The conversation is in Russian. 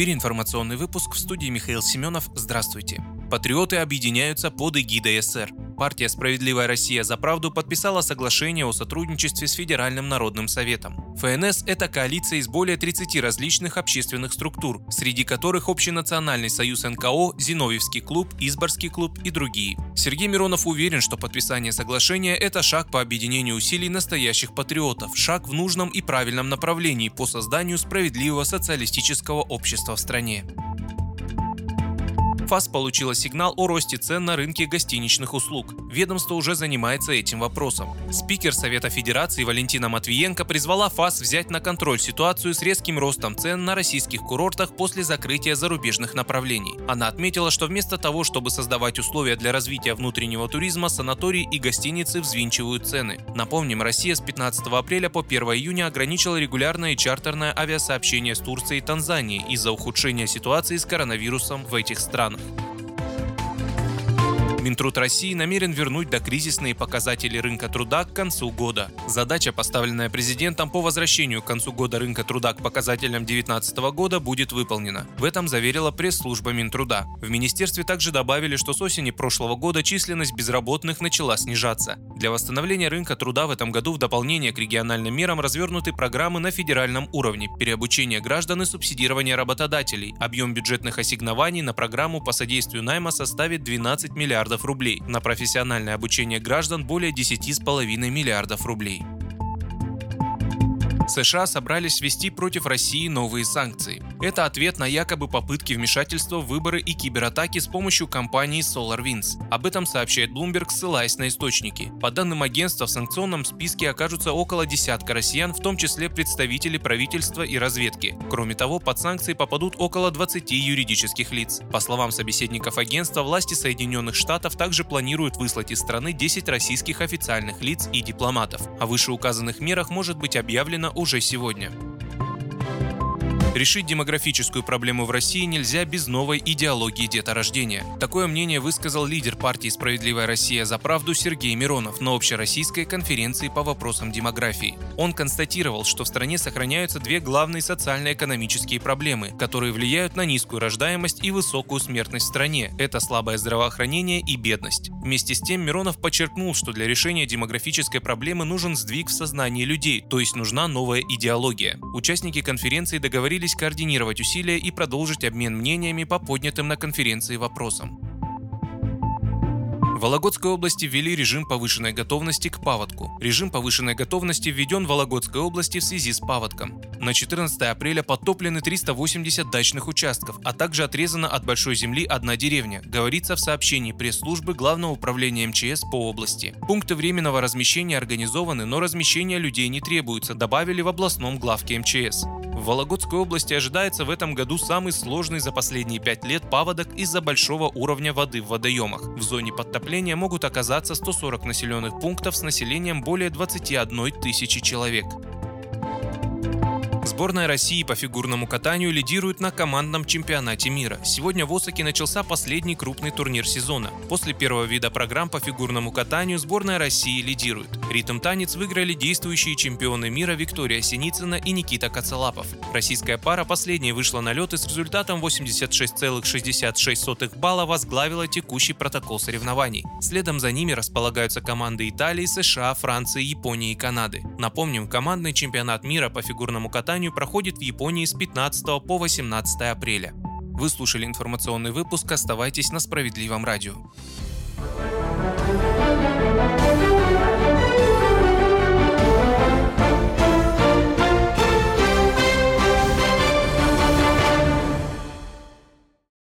Эфире информационный выпуск в студии Михаил Семенов. Здравствуйте. Патриоты объединяются под эгидой СР. Партия «Справедливая Россия за правду» подписала соглашение о сотрудничестве с Федеральным народным советом. ФНС – это коалиция из более 30 различных общественных структур, среди которых Общенациональный союз НКО, Зиновьевский клуб, Изборский клуб и другие. Сергей Миронов уверен, что подписание соглашения – это шаг по объединению усилий настоящих патриотов, шаг в нужном и правильном направлении по созданию справедливого социалистического общества в стране. ФАС получила сигнал о росте цен на рынке гостиничных услуг. Ведомство уже занимается этим вопросом. Спикер Совета Федерации Валентина Матвиенко призвала ФАС взять на контроль ситуацию с резким ростом цен на российских курортах после закрытия зарубежных направлений. Она отметила, что вместо того, чтобы создавать условия для развития внутреннего туризма, санатории и гостиницы взвинчивают цены. Напомним, Россия с 15 апреля по 1 июня ограничила регулярное и чартерное авиасообщение с Турцией и Танзанией из-за ухудшения ситуации с коронавирусом в этих странах. month. Минтруд России намерен вернуть докризисные показатели рынка труда к концу года. Задача, поставленная президентом по возвращению к концу года рынка труда к показателям 2019 года, будет выполнена. В этом заверила пресс-служба Минтруда. В министерстве также добавили, что с осени прошлого года численность безработных начала снижаться. Для восстановления рынка труда в этом году в дополнение к региональным мерам развернуты программы на федеральном уровне, переобучение граждан и субсидирование работодателей. Объем бюджетных ассигнований на программу по содействию найма составит 12 миллиардов миллиардов рублей, на профессиональное обучение граждан более 10,5 миллиардов рублей. США собрались ввести против России новые санкции. Это ответ на якобы попытки вмешательства в выборы и кибератаки с помощью компании SolarWinds. Об этом сообщает Bloomberg, ссылаясь на источники. По данным агентства, в санкционном списке окажутся около десятка россиян, в том числе представители правительства и разведки. Кроме того, под санкции попадут около 20 юридических лиц. По словам собеседников агентства, власти Соединенных Штатов также планируют выслать из страны 10 российских официальных лиц и дипломатов. О вышеуказанных мерах может быть объявлено уже сегодня. Решить демографическую проблему в России нельзя без новой идеологии деторождения. Такое мнение высказал лидер партии «Справедливая Россия за правду» Сергей Миронов на общероссийской конференции по вопросам демографии. Он констатировал, что в стране сохраняются две главные социально-экономические проблемы, которые влияют на низкую рождаемость и высокую смертность в стране. Это слабое здравоохранение и бедность. Вместе с тем Миронов подчеркнул, что для решения демографической проблемы нужен сдвиг в сознании людей, то есть нужна новая идеология. Участники конференции договорились договорились координировать усилия и продолжить обмен мнениями по поднятым на конференции вопросам. В Вологодской области ввели режим повышенной готовности к паводку. Режим повышенной готовности введен в Вологодской области в связи с паводком. На 14 апреля подтоплены 380 дачных участков, а также отрезана от большой земли одна деревня, говорится в сообщении пресс-службы Главного управления МЧС по области. Пункты временного размещения организованы, но размещения людей не требуется, добавили в областном главке МЧС. В Вологодской области ожидается в этом году самый сложный за последние пять лет паводок из-за большого уровня воды в водоемах. В зоне подтопления могут оказаться 140 населенных пунктов с населением более 21 тысячи человек. Сборная России по фигурному катанию лидирует на командном чемпионате мира. Сегодня в Осаке начался последний крупный турнир сезона. После первого вида программ по фигурному катанию сборная России лидирует. Ритм танец выиграли действующие чемпионы мира Виктория Синицына и Никита Кацалапов. Российская пара последней вышла на лед и с результатом 86,66 балла возглавила текущий протокол соревнований. Следом за ними располагаются команды Италии, США, Франции, Японии и Канады. Напомним, командный чемпионат мира по фигурному катанию соревнованию проходит в Японии с 15 по 18 апреля. Вы слушали информационный выпуск, оставайтесь на Справедливом радио.